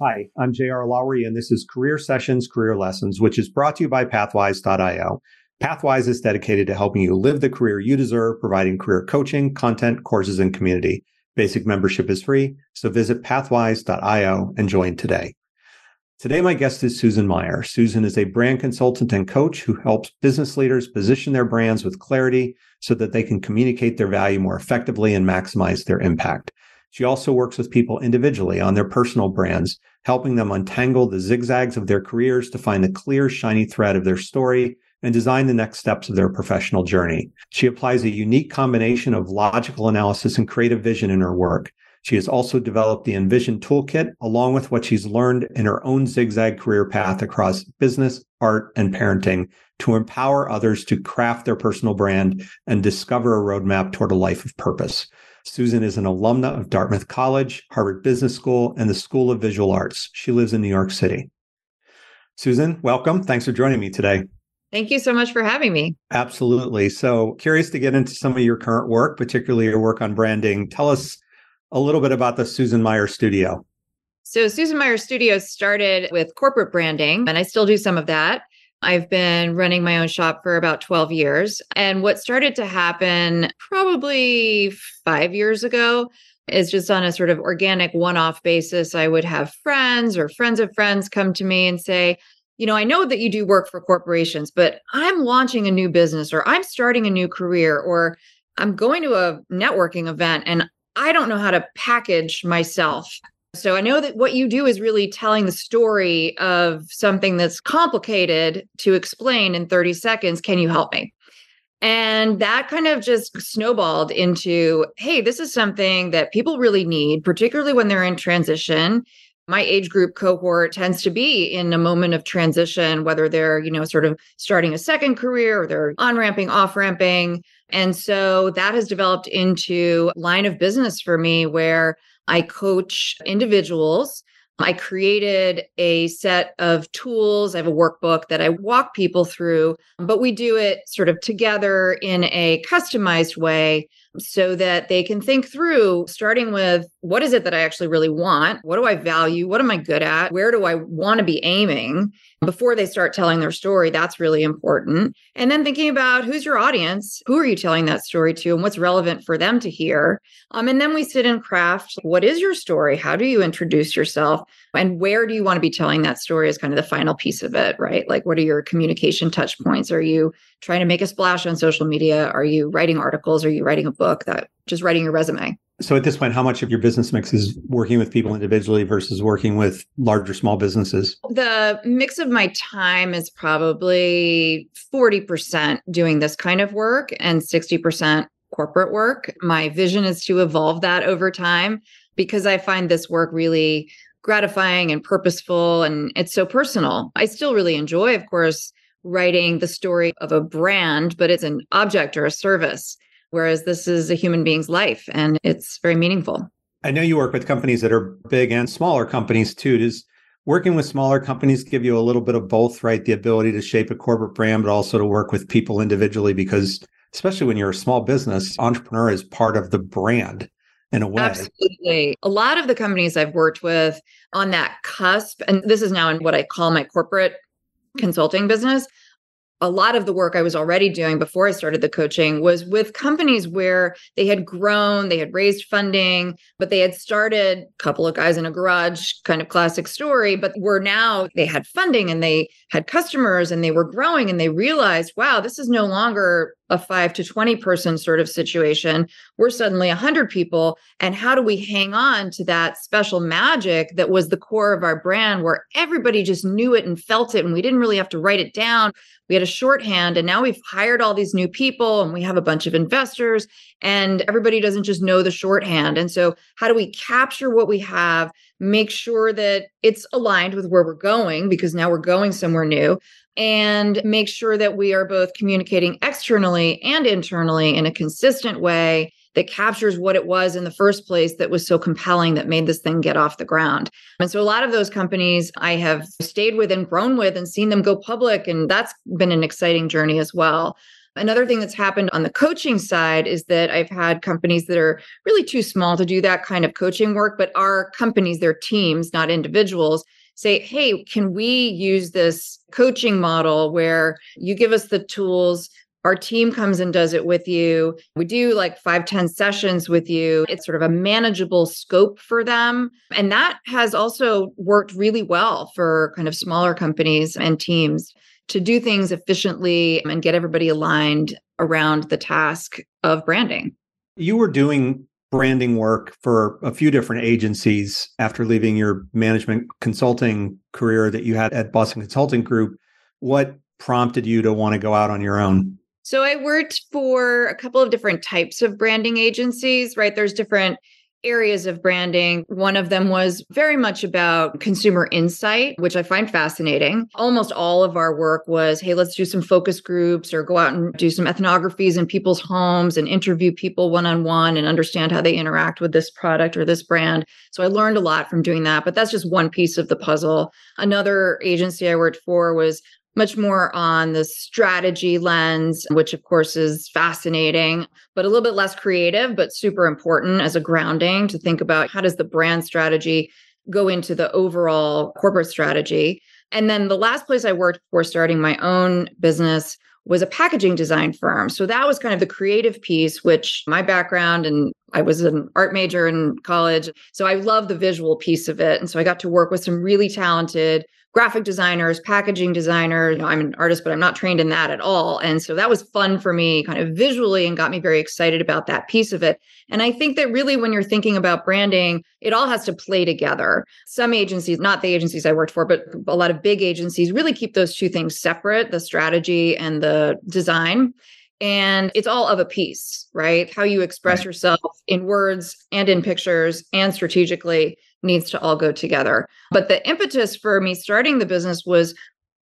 Hi, I'm J.R. Lowry, and this is Career Sessions Career Lessons, which is brought to you by Pathwise.io. Pathwise is dedicated to helping you live the career you deserve, providing career coaching, content, courses, and community. Basic membership is free, so visit pathwise.io and join today. Today, my guest is Susan Meier. Susan is a brand consultant and coach who helps business leaders position their brands with clarity so that they can communicate their value more effectively and maximize their impact. She also works with people individually on their personal brands, helping them untangle the zigzags of their careers to find the clear, shiny thread of their story and design the next steps of their professional journey. She applies a unique combination of logical analysis and creative vision in her work. She has also developed the Envision Toolkit along with what she's learned in her own zigzag career path across business, art, and parenting to empower others to craft their personal brand and discover a roadmap toward a life of purpose. Susan is an alumna of Dartmouth College, Harvard Business School, and the School of Visual Arts. She lives in New York City. Susan, welcome. Thanks for joining me today. Thank you so much for having me. Absolutely. So, curious to get into some of your current work, particularly your work on branding. Tell us a little bit about the Susan Meier Studio. So, Susan Meier Studio started with corporate branding, and I still do some of that. I've been running my own shop for about 12 years. And what started to happen probably five years ago is just on a sort of organic one off basis. I would have friends or friends of friends come to me and say, you know, I know that you do work for corporations, but I'm launching a new business or I'm starting a new career or I'm going to a networking event and I don't know how to package myself so I know that what you do is really telling the story of something that's complicated to explain in 30 seconds. Can you help me? And that kind of just snowballed into hey, this is something that people really need, particularly when they're in transition. My age group cohort tends to be in a moment of transition, whether they're, you know, sort of starting a second career or they're on ramping, off ramping. And so that has developed into line of business for me where I coach individuals. I created a set of tools. I have a workbook that I walk people through, but we do it sort of together in a customized way so that they can think through starting with what is it that I actually really want? What do I value? What am I good at? Where do I want to be aiming? before they start telling their story. That's really important. And then thinking about who's your audience? Who are you telling that story to? And what's relevant for them to hear? Um, and then we sit and craft what is your story? How do you introduce yourself? And where do you want to be telling that story is kind of the final piece of it, right? Like, what are your communication touch points? Are you trying to make a splash on social media? Are you writing articles? Are you writing a book that just writing your resume? So at this point, how much of your business mix is working with people individually versus working with larger small businesses? The mix of my time is probably 40% doing this kind of work and 60% corporate work. My vision is to evolve that over time because I find this work really gratifying and purposeful and it's so personal. I still really enjoy, of course, writing the story of a brand, but it's an object or a service whereas this is a human being's life and it's very meaningful. I know you work with companies that are big and smaller companies too. Does working with smaller companies give you a little bit of both, right? The ability to shape a corporate brand, but also to work with people individually because especially when you're a small business, entrepreneur is part of the brand in a way. Absolutely. A lot of the companies I've worked with on that cusp, and this is now in what I call my corporate consulting business, a lot of the work I was already doing before I started the coaching was with companies where they had grown, they had raised funding, but they had started a couple of guys in a garage, kind of classic story, but were now they had funding and they had customers and they were growing and they realized, wow, this is no longer a five to 20 person sort of situation. We're suddenly 100 people. And how do we hang on to that special magic that was the core of our brand where everybody just knew it and felt it? And we didn't really have to write it down. We had a shorthand. And now we've hired all these new people and we have a bunch of investors, and everybody doesn't just know the shorthand. And so, how do we capture what we have? Make sure that it's aligned with where we're going because now we're going somewhere new and make sure that we are both communicating externally and internally in a consistent way that captures what it was in the first place that was so compelling that made this thing get off the ground. And so a lot of those companies I have stayed with and grown with and seen them go public. And that's been an exciting journey as well. Another thing that's happened on the coaching side is that I've had companies that are really too small to do that kind of coaching work, but are companies, they're teams, not individuals say, hey, can we use this coaching model where you give us the tools? Our team comes and does it with you. We do like five, ten sessions with you. It's sort of a manageable scope for them. And that has also worked really well for kind of smaller companies and teams to do things efficiently and get everybody aligned around the task of branding. You were doing branding work for a few different agencies after leaving your management consulting career that you had at Boston Consulting Group. What prompted you to want to go out on your own? So I worked for a couple of different types of branding agencies, right? There's different areas of branding. One of them was very much about consumer insight, which I find fascinating. Almost all of our work was hey, let's do some focus groups or go out and do some ethnographies in people's homes and interview people one on one and understand how they interact with this product or this brand. So I learned a lot from doing that, but that's just one piece of the puzzle. Another agency I worked for was much more on the strategy lens, which of course is fascinating, but a little bit less creative, but super important as a grounding to think about how does the brand strategy go into the overall corporate strategy. And then the last place I worked before starting my own business was a packaging design firm. So that was kind of the creative piece, which my background and I was an art major in college. So I love the visual piece of it. And so I got to work with some really talented graphic designers, packaging designers. You know, I'm an artist, but I'm not trained in that at all. And so that was fun for me kind of visually and got me very excited about that piece of it. And I think that really when you're thinking about branding, it all has to play together. Some agencies, not the agencies I worked for, but a lot of big agencies really keep those two things separate, the strategy and the design and it's all of a piece, right? How you express right. yourself in words and in pictures and strategically needs to all go together. But the impetus for me starting the business was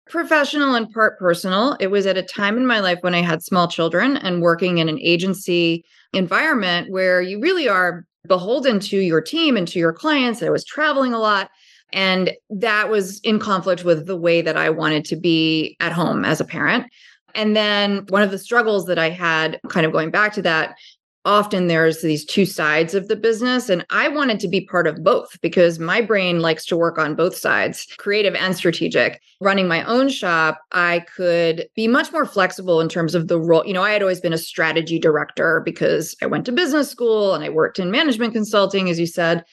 professional and part personal. It was at a time in my life when I had small children and working in an agency environment where you really are beholden to your team and to your clients. I was traveling a lot. And that was in conflict with the way that I wanted to be at home as a parent. And then one of the struggles that I had, kind of going back to that, often there's these two sides of the business and i wanted to be part of both because my brain likes to work on both sides creative and strategic. Running my own shop i could be much more flexible in terms of the role. You know i had always been a strategy director because i went to business school and i worked in management consulting as you said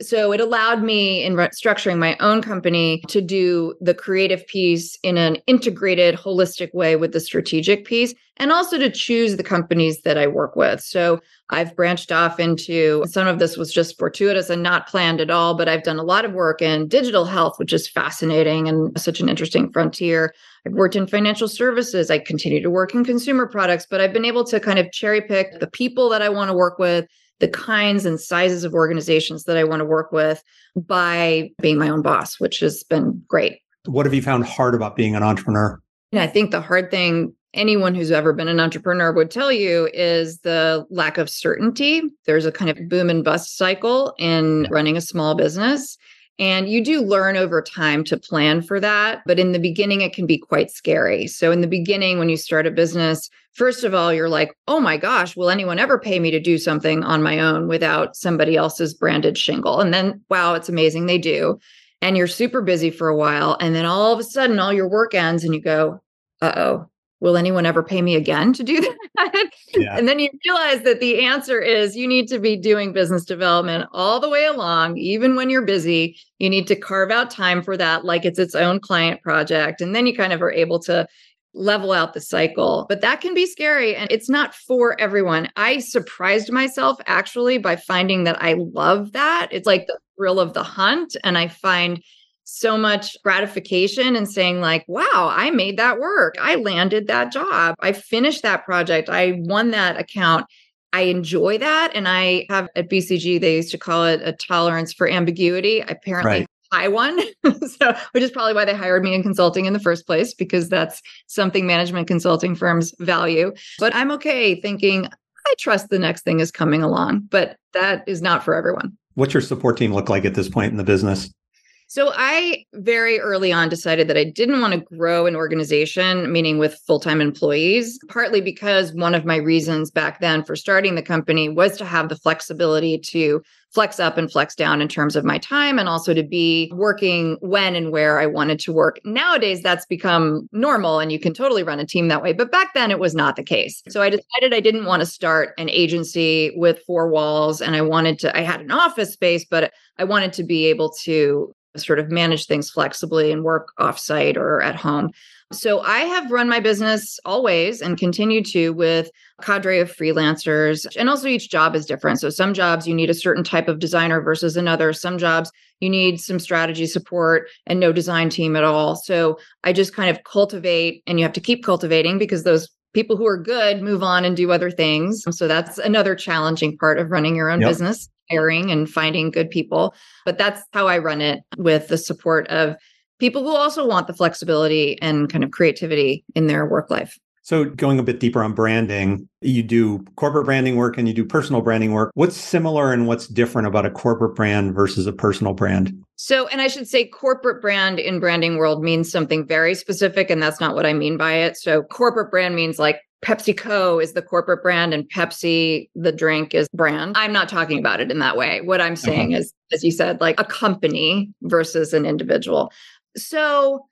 so it allowed me in structuring my own company to do the creative piece in an integrated holistic way with the strategic piece and also to choose the companies that i work with. So i've branched off into some of this was just fortuitous and not planned at all but i've done a lot of work in digital health which is fascinating and such an interesting frontier. I've worked in financial services. I continue to work in consumer products but i've been able to kind of cherry pick the people that i want to work with the kinds and sizes of organizations that I want to work with by being my own boss, which has been great. What have you found hard about being an entrepreneur? And I think the hard thing anyone who's ever been an entrepreneur would tell you is the lack of certainty. There's a kind of boom and bust cycle in running a small business. And you do learn over time to plan for that. But in the beginning, it can be quite scary. So, in the beginning, when you start a business, first of all, you're like, oh my gosh, will anyone ever pay me to do something on my own without somebody else's branded shingle? And then, wow, it's amazing. They do. And you're super busy for a while. And then all of a sudden, all your work ends and you go, uh oh, will anyone ever pay me again to do that? Yeah. and then you realize that the answer is you need to be doing business development all the way along, even when you're busy. You need to carve out time for that, like it's its own client project. And then you kind of are able to level out the cycle. But that can be scary and it's not for everyone. I surprised myself actually by finding that I love that. It's like the thrill of the hunt. And I find so much gratification and saying like wow i made that work i landed that job i finished that project i won that account I enjoy that. And I have at BCG, they used to call it a tolerance for ambiguity. I Apparently, right high one. so, which is probably why they hired me in consulting in the first place, because that's something management consulting firms value. But I'm okay thinking, I trust the next thing is coming along, but that is not for everyone. What's your support team look like at this point in the business? So I very early on decided that I didn't want to grow an organization, meaning with full time employees, partly because one of my reasons back then for starting the company was to have the flexibility to flex up and flex down in terms of my time and also to be working when and where I wanted to work. Nowadays, that's become normal and you can totally run a team that way. But back then, it was not the case. So I decided I didn't want to start an agency with four walls and I wanted to, I had an office space, but I wanted to be able to sort of manage things flexibly and work offsite or at home. So I have run my business always and continue to with a cadre of freelancers. And also each job is different. So some jobs you need a certain type of designer versus another. Some jobs you need some strategy support and no design team at all. So I just kind of cultivate and you have to keep cultivating because those people who are good move on and do other things. So that's another challenging part of running your own yep. business hiring and finding good people. But that's how I run it with the support of people who also want the flexibility and kind of creativity in their work life. So, going a bit deeper on branding, you do corporate branding work and you do personal branding work. What's similar and what's different about a corporate brand versus a personal brand? So, and I should say, corporate brand in branding world means something very specific, and that's not what I mean by it. So, corporate brand means like PepsiCo is the corporate brand and Pepsi, the drink, is brand. I'm not talking about it in that way. What I'm saying uh-huh. is, as you said, like a company versus an individual. So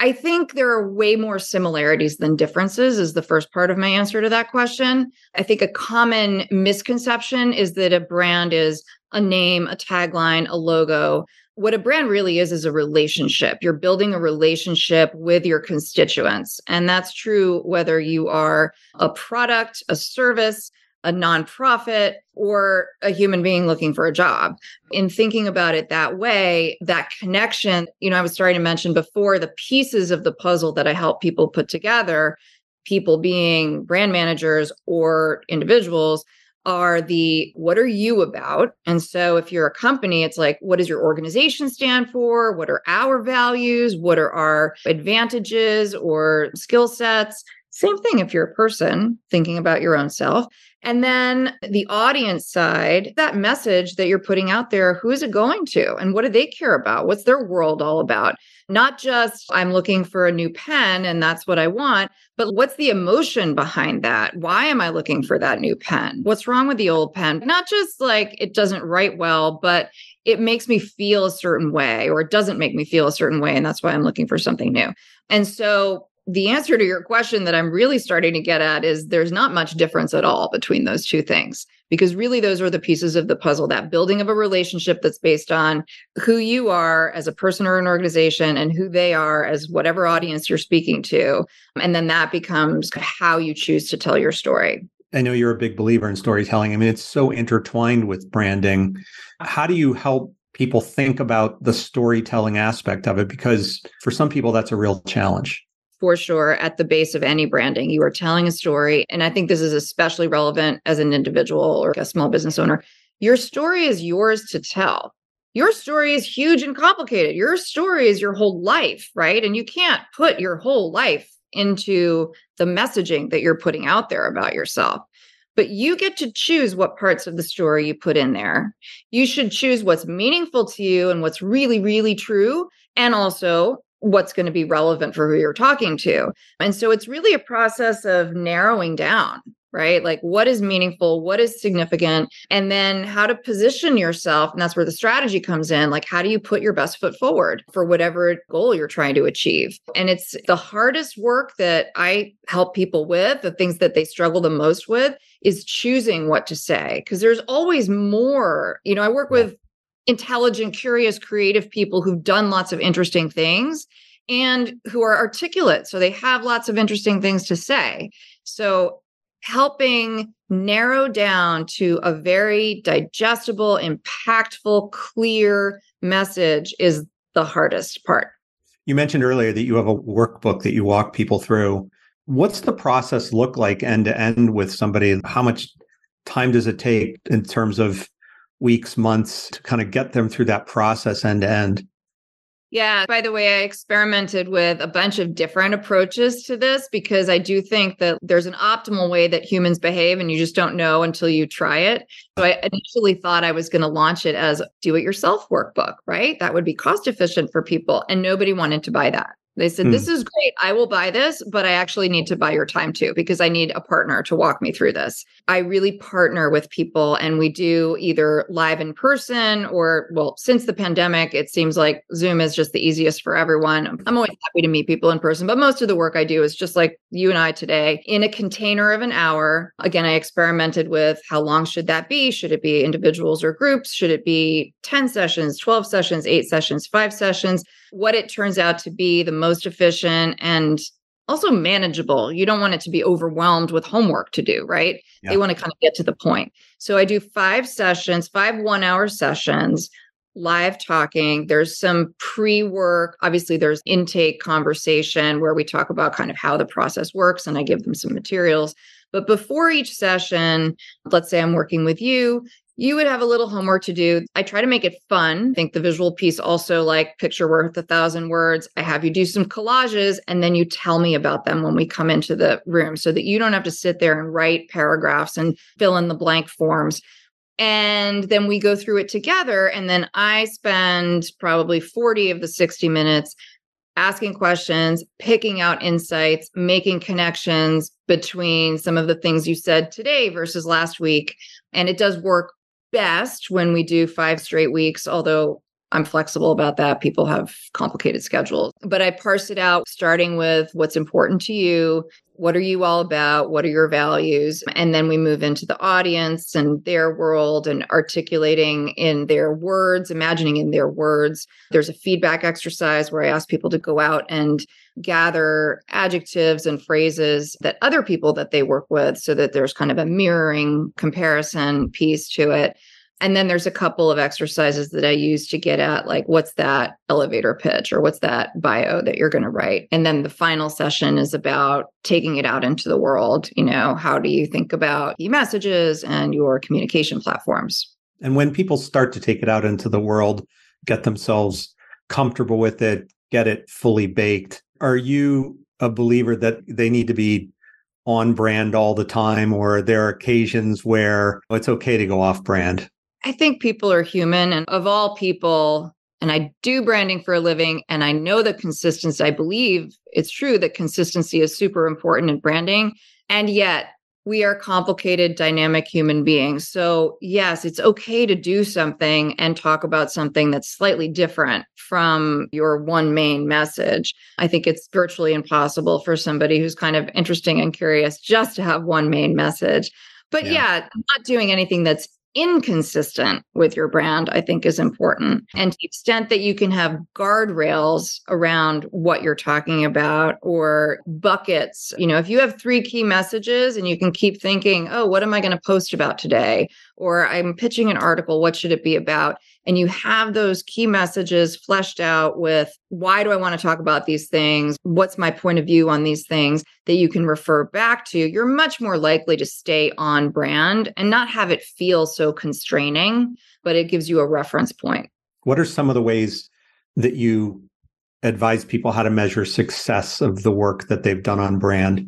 I think there are way more similarities than differences, is the first part of my answer to that question. I think a common misconception is that a brand is a name, a tagline, a logo what a brand really is is a relationship. You're building a relationship with your constituents. And that's true whether you are a product, a service, a nonprofit, or a human being looking for a job. In thinking about it that way, that connection, you know, I was starting to mention before the pieces of the puzzle that I help people put together, people being brand managers or individuals are the what are you about? And so if you're a company, it's like, what does your organization stand for? What are our values? What are our advantages or skill sets? Same thing if you're a person thinking about your own self. And then the audience side, that message that you're putting out there, who is it going to? And what do they care about? What's their world all about? Not just, I'm looking for a new pen and that's what I want, but what's the emotion behind that? Why am I looking for that new pen? What's wrong with the old pen? Not just like it doesn't write well, but it makes me feel a certain way or it doesn't make me feel a certain way. And that's why I'm looking for something new. And so the answer to your question that I'm really starting to get at is there's not much difference at all between those two things because really those are the pieces of the puzzle that building of a relationship that's based on who you are as a person or an organization and who they are as whatever audience you're speaking to and then that becomes how you choose to tell your story I know you're a big believer in storytelling. I mean, it's so intertwined with branding. How do you help people think about the storytelling aspect of it? Because for some people, that's a real challenge for sure at the base of any branding. You are telling a story. And I think this is especially relevant as an individual or a small business owner. Your story is yours to tell. Your story is huge and complicated. Your story is your whole life, right? And you can't put your whole life into the messaging that you're putting out there about yourself. But you get to choose what parts of the story you put in there. You should choose what's meaningful to you and what's really, really true. And also what's going to be relevant for who you're talking to. And so it's really a process of narrowing down, right? Like what is meaningful, what is significant, and then how to position yourself. And that's where the strategy comes in. Like, how do you put your best foot forward for whatever goal you're trying to achieve? And it's the hardest work that I help people with, the things that they struggle the most with is choosing what to say. Cause there's always more. You know, I work with intelligent, curious, creative people who've done lots of interesting things. and who are articulate. So they have lots of interesting things to say. So helping narrow down to a very digestible, impactful, clear message is the hardest part. You mentioned earlier that you have a workbook that you walk people through. What's the process look like end to end with somebody? How much time does it take in terms of weeks, months to kind of get them through that process end to end? Yeah. By the way, I experimented with a bunch of different approaches to this because I do think that there's an optimal way that humans behave and you just don't know until you try it. So I initially thought I was going to launch it as do it yourself workbook, right? That would be cost efficient for people. And nobody wanted to buy that. They said, This hmm. is great. I will buy this, but I actually need to buy your time too, because I need a partner to walk me through this. I really partner with people and we do either live in person or, well, since the pandemic, it seems like Zoom is just the easiest for everyone. I'm always happy to meet people in person, but most of the work I do is just like you and I today in a container of an hour. Again, I experimented with how long should that be? Should it be individuals or groups? Should it be 10 sessions, 12 sessions, eight sessions, five sessions? What it turns out to be the most efficient and also manageable. You don't want it to be overwhelmed with homework to do, right? Yeah. They want to kind of get to the point. So I do five sessions, five one hour sessions, live talking. There's some pre work. Obviously, there's intake conversation where we talk about kind of how the process works and I give them some materials. But before each session, let's say I'm working with you, you would have a little homework to do. I try to make it fun. I think the visual piece also like picture worth a thousand words. I have you do some collages and then you tell me about them when we come into the room so that you don't have to sit there and write paragraphs and fill in the blank forms. And then we go through it together. And then I spend probably 40 of the 60 minutes asking questions, picking out insights, making connections between some of the things you said today versus last week. And it does work best when we do five straight weeks, although I'm flexible about that. People have complicated schedules. But I parse it out starting with what's important to you. What are you all about? What are your values? And then we move into the audience and their world and articulating in their words, imagining in their words. There's a feedback exercise where I ask people to go out and gather adjectives and phrases that other people that they work with so that there's kind of a mirroring comparison piece to it. And then there's a couple of exercises that I use to get at like, what's that elevator pitch or what's that bio that you're going to write? And then the final session is about taking it out into the world. You know, how do you think about your messages and your communication platforms? And when people start to take it out into the world, get themselves comfortable with it, get it fully baked, are you a believer that they need to be on brand all the time, or there are occasions where it's okay to go off brand? I think people are human, and of all people, and I do branding for a living, and I know that consistency, I believe it's true that consistency is super important in branding. And yet, we are complicated, dynamic human beings. So, yes, it's okay to do something and talk about something that's slightly different from your one main message. I think it's virtually impossible for somebody who's kind of interesting and curious just to have one main message. But yeah, yeah not doing anything that's inconsistent with your brand, I think is important. And to the extent that you can have guardrails around what you're talking about or buckets, you know, if you have three key messages and you can keep thinking, oh, what am I going to post about today? Or I'm pitching an article, what should it be about? And you have those key messages fleshed out with why do I want to talk about these things? What's my point of view on these things that you can refer back to? You're much more likely to stay on brand and not have it feel so constraining, but it gives you a reference point. What are some of the ways that you advise people how to measure success of the work that they've done on brand?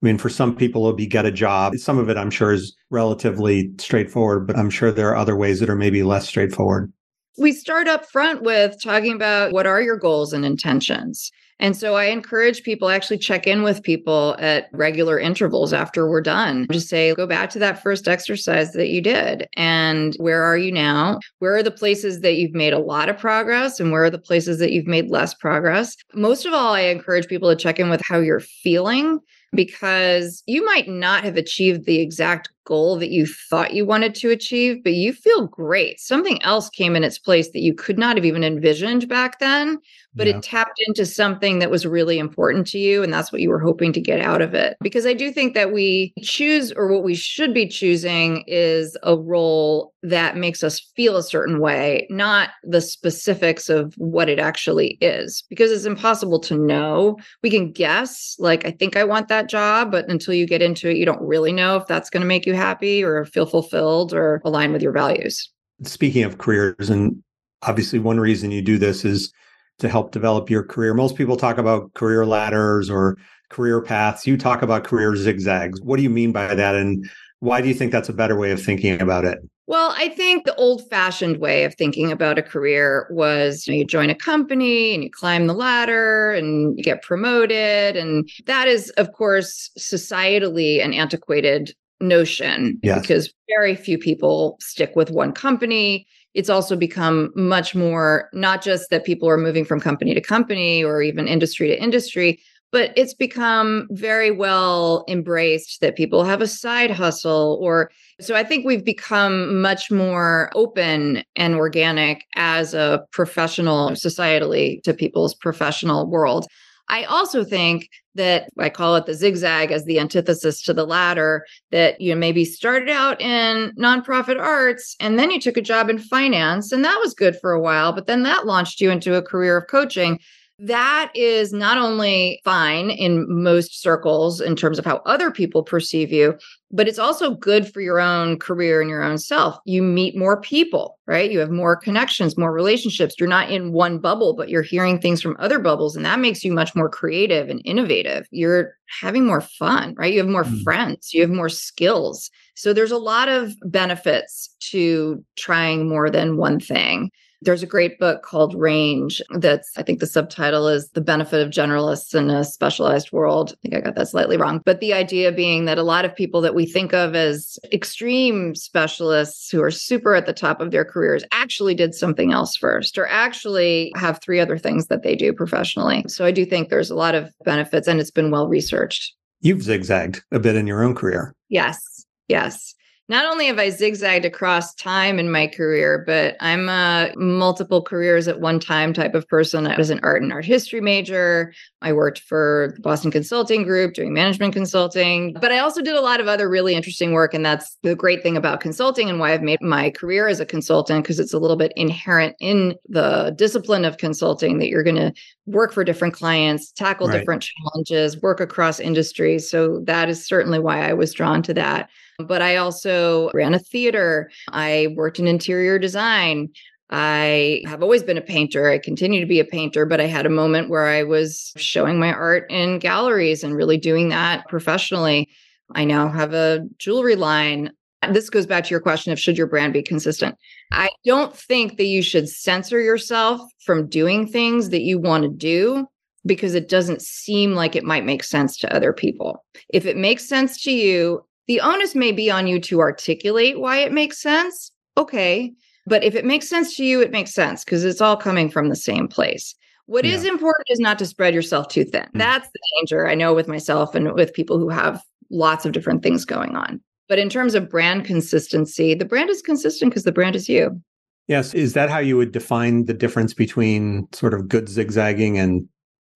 I mean, for some people, it'll be get a job. Some of it, I'm sure, is relatively straightforward, but I'm sure there are other ways that are maybe less straightforward we start up front with talking about what are your goals and intentions. And so I encourage people actually check in with people at regular intervals after we're done. Just say, go back to that first exercise that you did. And where are you now? Where are the places that you've made a lot of progress? And where are the places that you've made less progress? Most of all, I encourage people to check in with how you're feeling because you might not have achieved the exact goal that you thought you wanted to achieve, but you feel great. Something else came in its place that you could not have even envisioned back then, but yeah. it tapped into something that was really important to you. And that's what you were hoping to get out of it. Because I do think that we choose, or what we should be choosing, is a role that makes us feel a certain way, not the specifics of what it actually is, because it's impossible to know. We can guess, like, I think I want that job, but until you get into it, you don't really know if that's going to make you happy or feel fulfilled or align with your values. Speaking of careers, and obviously, one reason you do this is to help develop your career. Most people talk about career ladders or career paths. You talk about career zigzags. What do you mean by that? And why do you think that's a better way of thinking about it? Well, I think the old fashioned way of thinking about a career was you, know, you, join a company and you climb the ladder and you get promoted. And that is, of course, societally an antiquated notion yes. because very few people stick with one company. It's also become much more not just that people are moving from company to company or even industry to industry, but it's become very well embraced that people have a side hustle or so i think we've become much more open and organic as a professional societally to people's professional world i also think that i call it the zigzag as the antithesis to the ladder that you know maybe started out in nonprofit arts and then you took a job in finance and that was good for a while but then that launched you into a career of coaching that is not only fine in most circles in terms of how other people perceive you, but it's also good for your own career and your own self. You meet more people, right? You have more connections, more relationships. You're not in one bubble, but you're hearing things from other bubbles. And that makes you much more creative and innovative. You're having more fun, right? You have more mm. friends, you have more skills. So there's a lot of benefits to trying more than one thing. There's a great book called Range that's, I think the subtitle is The Benefit of Generalists in a Specialized World. I think I got that slightly wrong. But the idea being that a lot of people that we think of as extreme specialists who are super at the top of their careers actually did something else first or actually have three other things that they do professionally. So I do think there's a lot of benefits and it's been well researched. You've zigzagged a bit in your own career. Yes. Yes not only have I zigzagged across time in my career, but I'm a multiple careers at one time type of person. I was an art and art history major. I worked for the Boston Consulting Group doing management consulting, but I also did a lot of other really interesting work. And that's the great thing about consulting and why I've made my career as a consultant, because it's a little bit inherent in the discipline of consulting that you're going to work for different clients, tackle right. different challenges, work across industries. So that is certainly why I was drawn to that. But I also ran a theater. I worked in interior design. I have always been a painter. I continue to be a painter, but I had a moment where I was showing my art in galleries and really doing that professionally. I now have a jewelry line. This goes back to your question of should your brand be consistent? I don't think that you should censor yourself from doing things that you want to do because it doesn't seem like it might make sense to other people. If it makes sense to you the onus may be on you to articulate why it makes sense. Okay. But if it makes sense to you, it makes sense because it's all coming from the same place. What yeah. is important is not to spread yourself too thin. Mm-hmm. That's the danger I know with myself and with people who have lots of different things going on. But in terms of brand consistency, the brand is consistent because the brand is you. Yes. Is that how you would define the difference between sort of good zigzagging and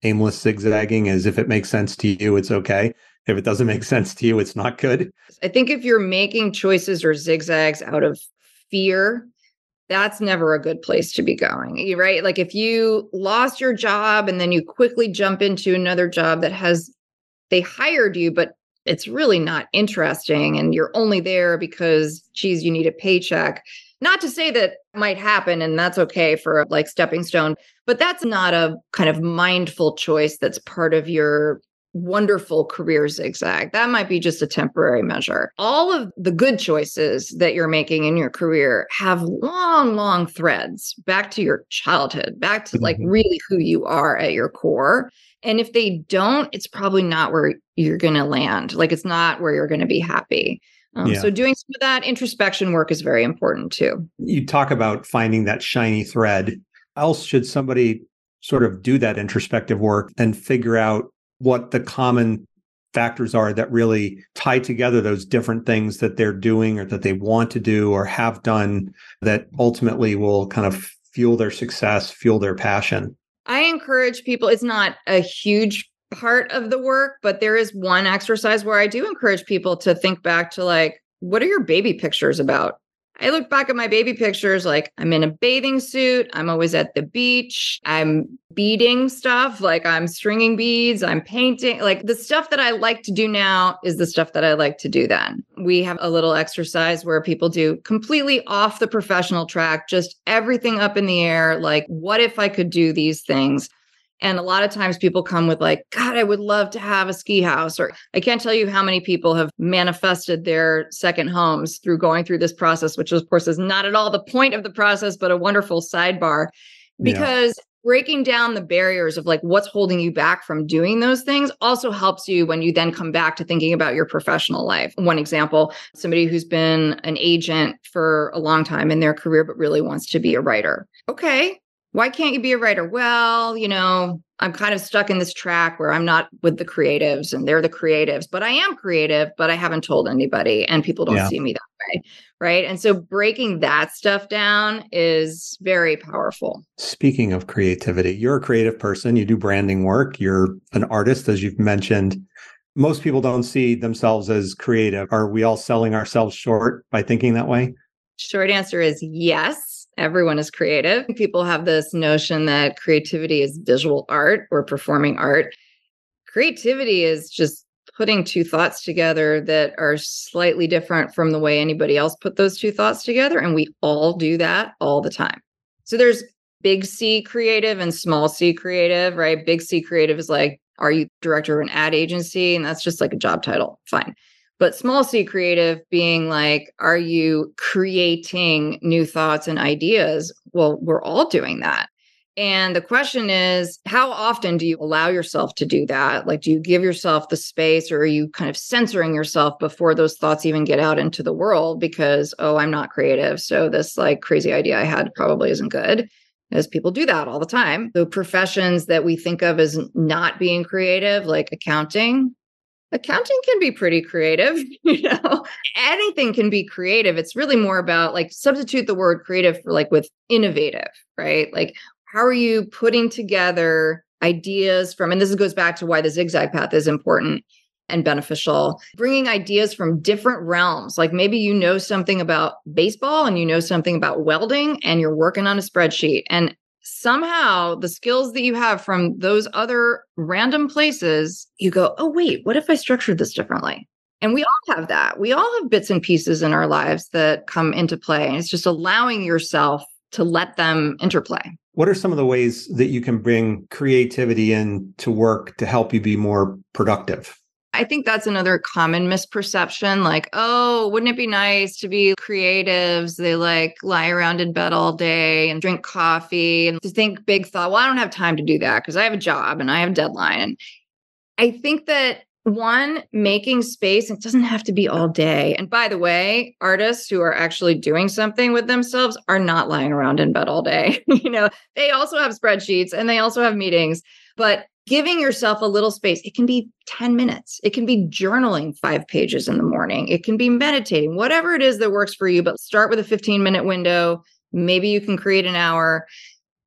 aimless zigzagging? Is if it makes sense to you, it's okay. If it doesn't make sense to you, it's not good. I think if you're making choices or zigzags out of fear, that's never a good place to be going, eh, right? Like if you lost your job and then you quickly jump into another job that has, they hired you, but it's really not interesting and you're only there because, geez, you need a paycheck. Not to say that might happen and that's okay for like stepping stone, but that's not a kind of mindful choice that's part of your wonderful career zigzag. That might be just a temporary measure. All of the good choices that you're making in your career have long, long threads back to your childhood, back to like mm-hmm. really who you are at your core. And if they don't, it's probably not where you're going to land. Like it's not where you're going to be happy. Um, yeah. So doing some of that introspection work is very important too. You talk about finding that shiny thread. Else should somebody sort of do that introspective work and figure out what the common factors are that really tie together those different things that they're doing or that they want to do or have done that ultimately will kind of fuel their success, fuel their passion? I encourage people, it's not a huge part of the work, but there is one exercise where I do encourage people to think back to like, what are your baby pictures about? I look back at my baby pictures like I'm in a bathing suit. I'm always at the beach. I'm beading stuff, like I'm stringing beads, I'm painting. Like the stuff that I like to do now is the stuff that I like to do then. We have a little exercise where people do completely off the professional track, just everything up in the air. Like, what if I could do these things? And a lot of times people come with, like, God, I would love to have a ski house. Or I can't tell you how many people have manifested their second homes through going through this process, which, of course, is not at all the point of the process, but a wonderful sidebar. Because yeah. breaking down the barriers of like what's holding you back from doing those things also helps you when you then come back to thinking about your professional life. One example somebody who's been an agent for a long time in their career, but really wants to be a writer. Okay, why can't you be a writer? Well, you know, I'm kind of stuck in this track where I'm not with the creatives and they're the creatives, but I am creative, but I haven't told anybody and people don't yeah. see me that way. Right. And so breaking that stuff down is very powerful. Speaking of creativity, you're a creative person, you do branding work, you're an artist, as you've mentioned. Most people don't see themselves as creative. Are we all selling ourselves short by thinking that way? Short answer is yes everyone is creative. People have this notion that creativity is visual art or performing art. Creativity is just putting two thoughts together that are slightly different from the way anybody else put those two thoughts together. And we all do that all the time. So there's big C creative and small C creative, right? Big C creative is like, are you director of an ad agency? And that's just like a job title. Fine. But small c creative being like, are you creating new thoughts and ideas? Well, we're all doing that. And the question is, how often do you allow yourself to do that? Like, do you give yourself the space or are you kind of censoring yourself before those thoughts even get out into the world because, oh, I'm not creative. So this like crazy idea I had probably isn't good. As people do that all the time. The professions that we think of as not being creative, like accounting, accounting can be pretty creative you know? Anything can be creative. It's really more about like substitute the word creative for like with innovative right? Like how are you putting together ideas from and this goes back to why the zigzag path is important and beneficial bringing ideas from different realms. Like maybe you know something about baseball and you know something about welding and you're working on a spreadsheet. And somehow the skills that you have from those other random places, you go, oh, wait, what if I structured this differently? And we all have that. We all have bits and pieces in our lives that come into play. And it's just allowing yourself to let them interplay. What are some of the ways that you can bring creativity in to work to help you be more productive? I think that's another common misperception. Like, oh, wouldn't it be nice to be creatives? They like lie around in bed all day and drink coffee and to think big thought. Well, I don't have time to do that because I have a job and I have a deadline. And I think that one, making space, it doesn't have to be all day. And by the way, artists who are actually doing something with themselves are not lying around in bed all day. you know, they also have spreadsheets and they also have meetings. But giving yourself a little space. It can be 10 minutes, it can be journaling five pages in the morning, it can be meditating, whatever it is that works for you. But start with a 15 minute window. Maybe you can create an hour.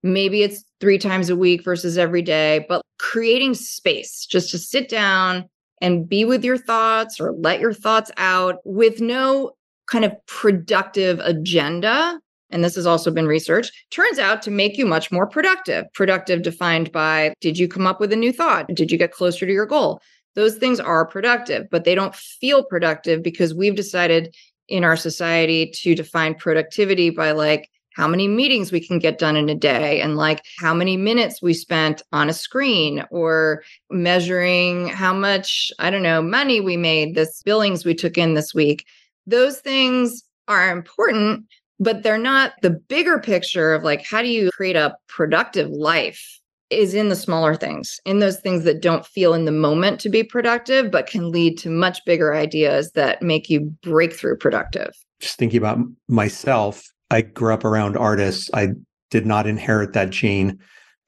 Maybe it's three times a week versus every day, but creating space just to sit down and be with your thoughts or let your thoughts out with no kind of productive agenda and this has also been researched, turns out to make you much more productive. Productive defined by did you come up with a new thought? Did you get closer to your goal? Those things are productive, but they don't feel productive because we've decided in our society to define productivity by like how many meetings we can get done in a day and like how many minutes we spent on a screen or measuring how much, I don't know, money we made, this billings we took in this week. Those things are important, but they're not the bigger picture of like how do you create a productive life is in the smaller things in those things that don't feel in the moment to be productive but can lead to much bigger ideas that make you breakthrough productive. Just thinking about myself i grew up around artists. I did not inherit that gene.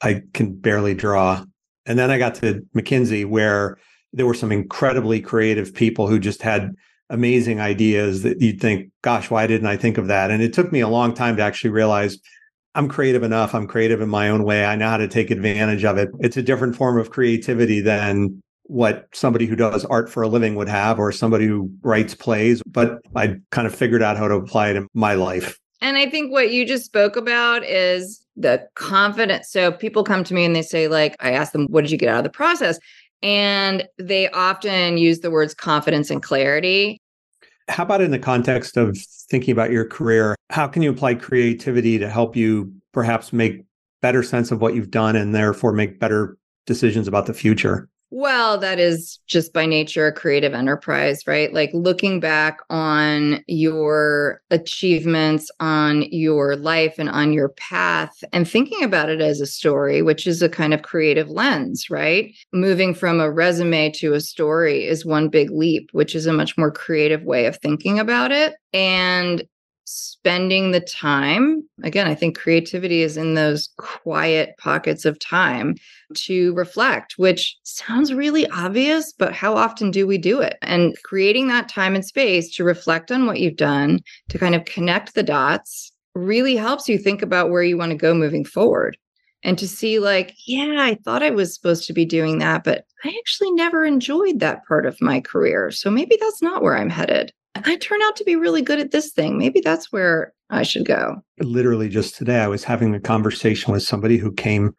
I can barely draw. And then i got to mckinsey where there were some incredibly creative people who just had amazing ideas that you'd think, gosh, why didn't I think of that? And it took me a long time to actually realize I'm creative enough. I'm creative in my own way. I know how to take advantage of it. It's a different form of creativity than what somebody who does art for a living would have or somebody who writes plays, but I kind of figured out how to apply it in my life. And I think what you just spoke about is the confidence. So people come to me and they say, like, I ask them, what did you get out of the process? And they often use the words confidence and clarity. How about in the context of thinking about your career? How can you apply creativity to help you perhaps make better sense of what you've done and therefore make better decisions about the future? Well, that is just by nature a creative enterprise, right? Like looking back on your achievements, on your life, and on your path, and thinking about it as a story, which is a kind of creative lens, right? Moving from a resume to a story is one big leap, which is a much more creative way of thinking about it. And spending the time again i think creativity is in those quiet pockets of time to reflect which sounds really obvious but how often do we do it? And creating that time and space to reflect on what you've done to kind of connect the dots really helps you think about where you want to go moving forward. And to see like yeah i thought i was supposed to be doing that but i actually never enjoyed that part of my career so maybe that's not where i'm headed I turn out to be really good at this thing. Maybe that's where I should go. Literally, just today, I was having a conversation with somebody who came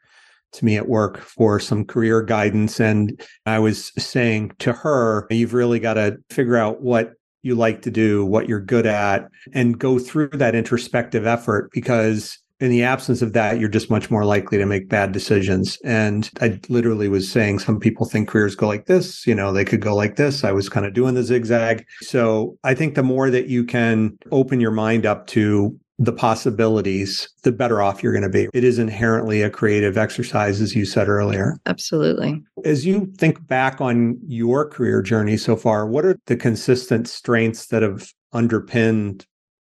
to me at work for some career guidance. And I was saying to her, you've really got to figure out what you like to do, what you're good at, and go through that introspective effort because in the absence of that, you're just much more likely to make bad decisions. And I literally was saying some people think careers go like this, you know, they could go like this. I was kind of doing the zigzag. So I think the more that you can open your mind up to the possibilities, the better off you're going to be. It is inherently a creative exercise, as you said earlier. Absolutely. As you think back on your career journey so far, what are the consistent strengths that have underpinned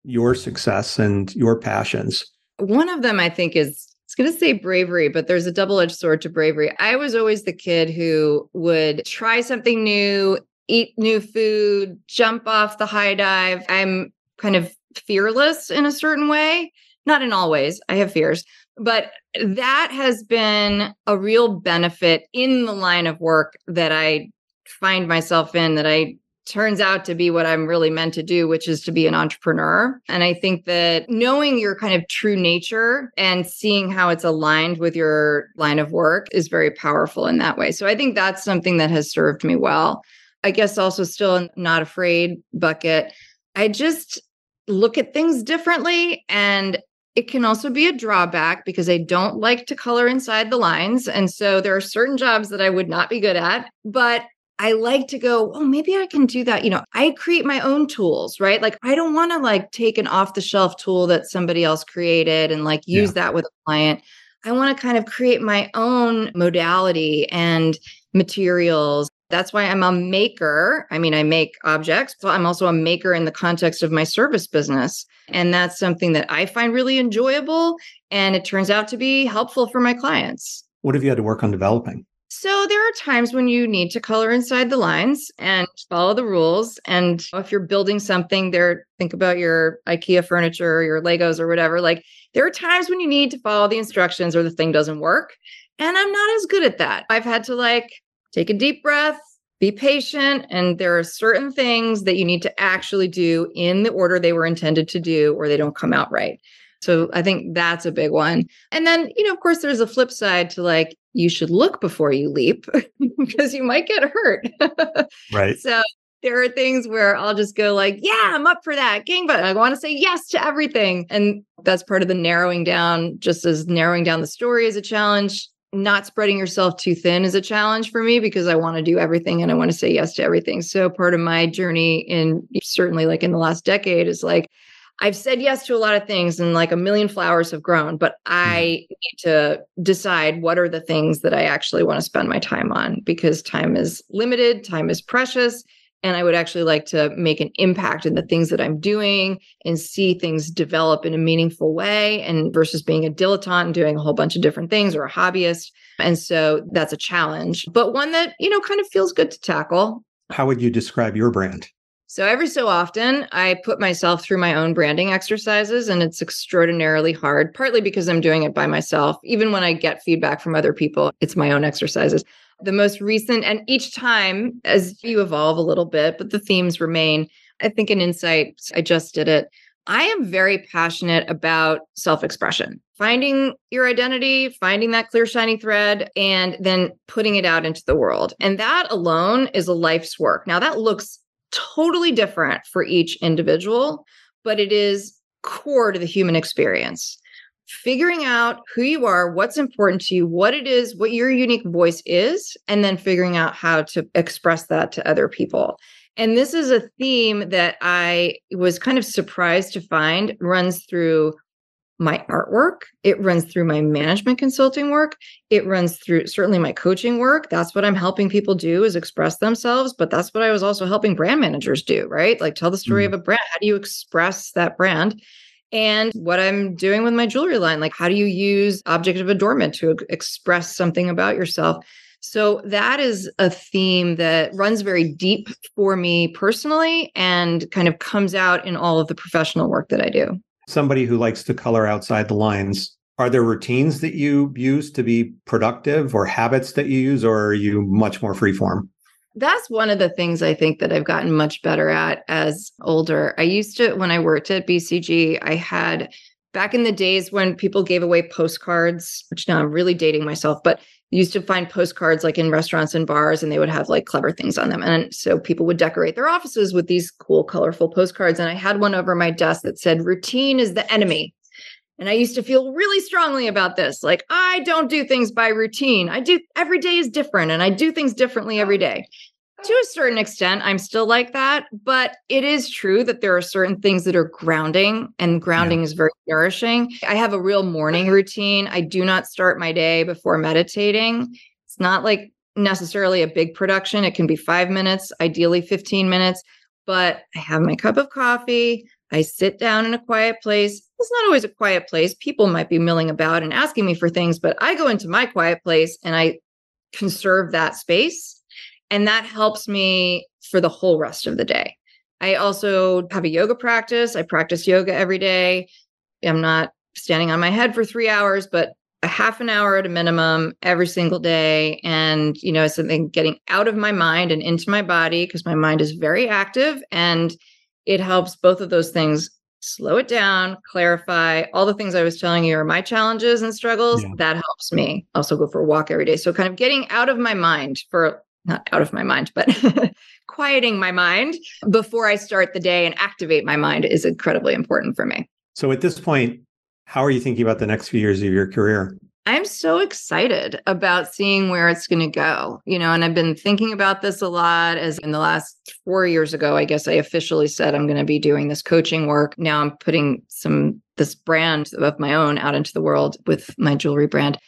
your success and your passions? One of them, I think, is it's going to say bravery, but there's a double edged sword to bravery. I was always the kid who would try something new, eat new food, jump off the high dive. I'm kind of fearless in a certain way, not in all ways. I have fears, but that has been a real benefit in the line of work that I find myself in that I turns out to be what I'm really meant to do, which is to be an entrepreneur. And I think that knowing your kind of true nature and seeing how it's aligned with your line of work is very powerful in that way. So I think that's something that has served me well. I guess also still not afraid bucket. I just look at things differently and it can also be a drawback because I don't like to color inside the lines. And so there are certain jobs that I would not be good at, but I like to go, oh, maybe I can do that. You know, I create my own tools, right? Like, I don't want to like take an off the shelf tool that somebody else created and like use yeah. that with a client. I want to kind of create my own modality and materials. That's why I'm a maker. I mean, I make objects, but I'm also a maker in the context of my service business. And that's something that I find really enjoyable. And it turns out to be helpful for my clients. What have you had to work on developing? So there are times when you need to color inside the lines and follow the rules. And if you're building something there, think about your IKEA furniture, or your Legos or whatever. Like there are times when you need to follow the instructions or the thing doesn't work. And I'm not as good at that. I've had to like take a deep breath, be patient. And there are certain things that you need to actually do in the order they were intended to do, or they don't come out right. So I think that's a big one. And then, you know, of course, there's a flip side to like, you should look before you leap because you might get hurt. right. So there are things where I'll just go like, yeah, I'm up for that. Gang, but I want to say yes to everything. And that's part of the narrowing down, just as narrowing down the story is a challenge. Not spreading yourself too thin is a challenge for me because I want to do everything and I want to say yes to everything. So part of my journey in certainly like in the last decade is like I've said yes to a lot of things and like a million flowers have grown, but mm-hmm. I need to decide what are the things that I actually want to spend my time on because time is limited, time is precious. and I would actually like to make an impact in the things that I'm doing and see things develop in a meaningful way and versus being a dilettante and doing a whole bunch of different things or a hobbyist. And so that's a challenge, but one that, you know, kind of feels good to tackle. How would you describe your brand? So every so often, I put myself through my own branding exercises, and it's extraordinarily hard, partly because I'm doing it by myself. Even when I get feedback from other people, it's my own exercises. The most recent, and each time as you evolve a little bit, but the themes remain. I think an insight, I just did it. I am very passionate about self expression, finding your identity, finding that clear, shiny thread, and then putting it out into the world. And that alone is a life's work. Now, that looks totally different for each individual, but it is core to the human experience. Figuring out who you are, what's important to you, what it is, what your unique voice is, and then figuring out how to express that to other people. And this is a theme that I was kind of surprised to find runs through my artwork. It runs through my management consulting work. It runs through certainly my coaching work. That's what I'm helping people do is express themselves. But that's what I was also helping brand managers do, right? Like tell the story mm of a brand. How do you express that brand? And what I'm doing with my jewelry line, like how do you use object of adornment to express something about yourself? So that is a theme that runs very deep for me personally and kind of comes out in all of the professional work that I do somebody who likes to color outside the lines, are there routines that you use to be productive or habits that you use, or are you much more freeform? That's one of the things I think that I've gotten much better at as older. I used to, when I worked at BCG, I had back in the days when people gave away postcards, which now I'm really dating myself, but used to find postcards like in restaurants and bars and they would have like clever things on them. And so people would decorate their offices with these cool colorful postcards. And i had one over my desk that said routine is the enemy. And i used to feel really strongly about this. Like i don't do things by routine. I do every day is different and i do things differently every day to a certain extent, I'm still like that. But it is true that there are certain things that are grounding, and grounding yeah. is very nourishing. I have a real morning routine. I do not start my day before meditating. It's not like necessarily a big production, it can be five minutes, ideally 15 minutes. But I have my cup of coffee. I sit down in a quiet place. It's not always a quiet place. People might be milling about and asking me for things, but I go into my quiet place and I conserve that space and that helps me for the whole rest of the day. I also have a yoga practice. I practice yoga every day. I'm not standing on my head for three hours, but a half an hour at a minimum every single day. And, you know, something getting out of my mind and into my body because my mind is very active. And it helps both of those things slow it down, clarify all the things I was telling you are my challenges and struggles. Yeah. That helps me. Also go for a walk every day. So kind of getting out of my mind for not out of my mind, but quieting my mind before I start the day and activate my mind is incredibly important for me. So at this point, how are you thinking about the next few years of your career? I'm so excited about seeing where it's going to go. You know, and I've been thinking about this a lot as in the last 4 years ago, I guess I officially said I'm going to be doing this coaching work. Now I'm putting some this brand of my own out into the world with my jewelry brand.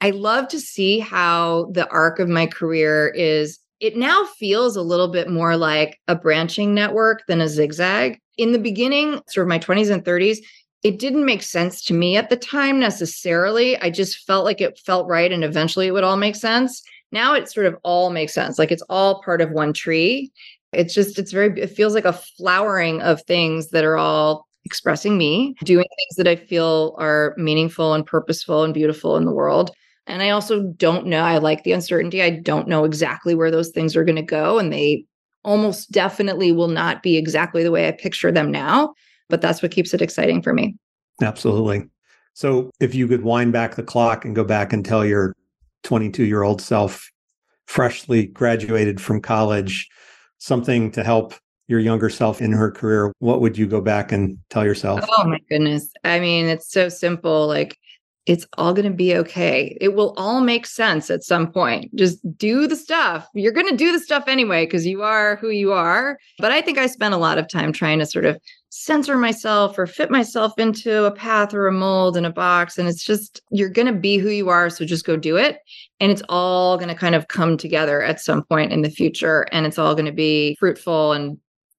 I love to see how the arc of my career is. It now feels a little bit more like a branching network than a zigzag. In the beginning, sort of my 20s and 30s, it didn't make sense to me at the time necessarily. I just felt like it felt right and eventually it would all make sense. Now it sort of all makes sense. Like it's all part of one tree. It's just, it's very, it feels like a flowering of things that are all expressing me, doing things that I feel are meaningful and purposeful and beautiful in the world. And I also don't know. I like the uncertainty. I don't know exactly where those things are going to go. And they almost definitely will not be exactly the way I picture them now. But that's what keeps it exciting for me. Absolutely. So if you could wind back the clock and go back and tell your 22 year old self, freshly graduated from college, something to help your younger self in her career, what would you go back and tell yourself? Oh my goodness. I mean, it's so simple. Like it's all going to be okay. It will all make sense at some point. Just do the stuff. You're going to do the stuff anyway because you are who you are. But I think I spent a lot of time trying to sort of censor myself or fit myself into a path or a mold in a box. And it's just, you're going to be who you are. So just go do it. And it's all going to kind of come together at some point in the future. And it's all going to be fruitful and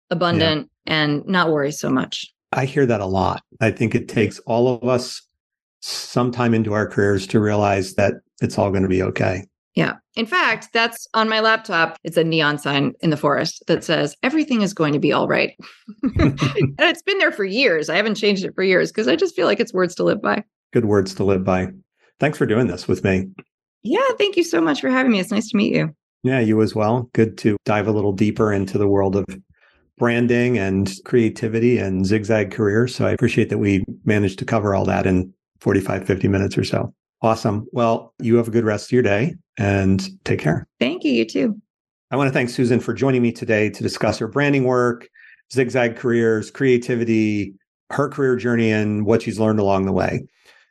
abundant yeah. and not worry so much. I hear that a lot. I think it takes all of us some time into our careers to realize that it's all going to be okay. Yeah. In fact, that's on my laptop. It's a neon sign in the forest that says everything is going to be all right. and it's been there for years. I haven't changed it for years because I just feel like it's words to live by. Good words to live by. Thanks for doing this with me. Yeah. Thank you so much for having me. It's nice to meet you. Yeah, you as well. Good to dive a little deeper into the world of branding and creativity and zigzag careers. So I appreciate that we managed to cover all that in 45, 50 minutes or so. Awesome. Well, you have a good rest of your day and take care. Thank you. You too. I want to thank Susan for joining me today to discuss her branding work, zigzag careers, creativity, her career journey, and what she's learned along the way.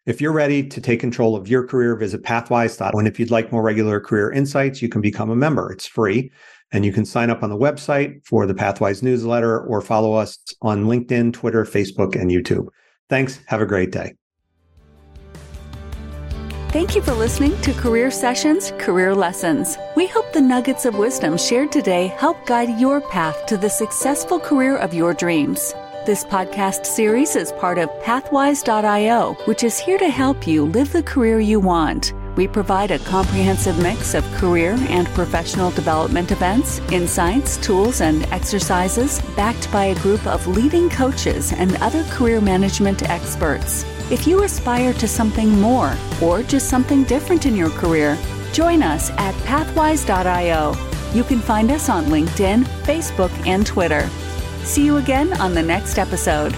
If you're ready to take control of your career, visit pathwise.com. And if you'd like more regular career insights, you can become a member. It's free. And you can sign up on the website for the Pathwise newsletter or follow us on LinkedIn, Twitter, Facebook, and YouTube. Thanks. Have a great day. Thank you for listening to Career Sessions Career Lessons. We hope the nuggets of wisdom shared today help guide your path to the successful career of your dreams. This podcast series is part of Pathwise.io, which is here to help you live the career you want. We provide a comprehensive mix of career and professional development events, insights, tools, and exercises backed by a group of leading coaches and other career management experts. If you aspire to something more or just something different in your career, join us at pathwise.io. You can find us on LinkedIn, Facebook, and Twitter. See you again on the next episode.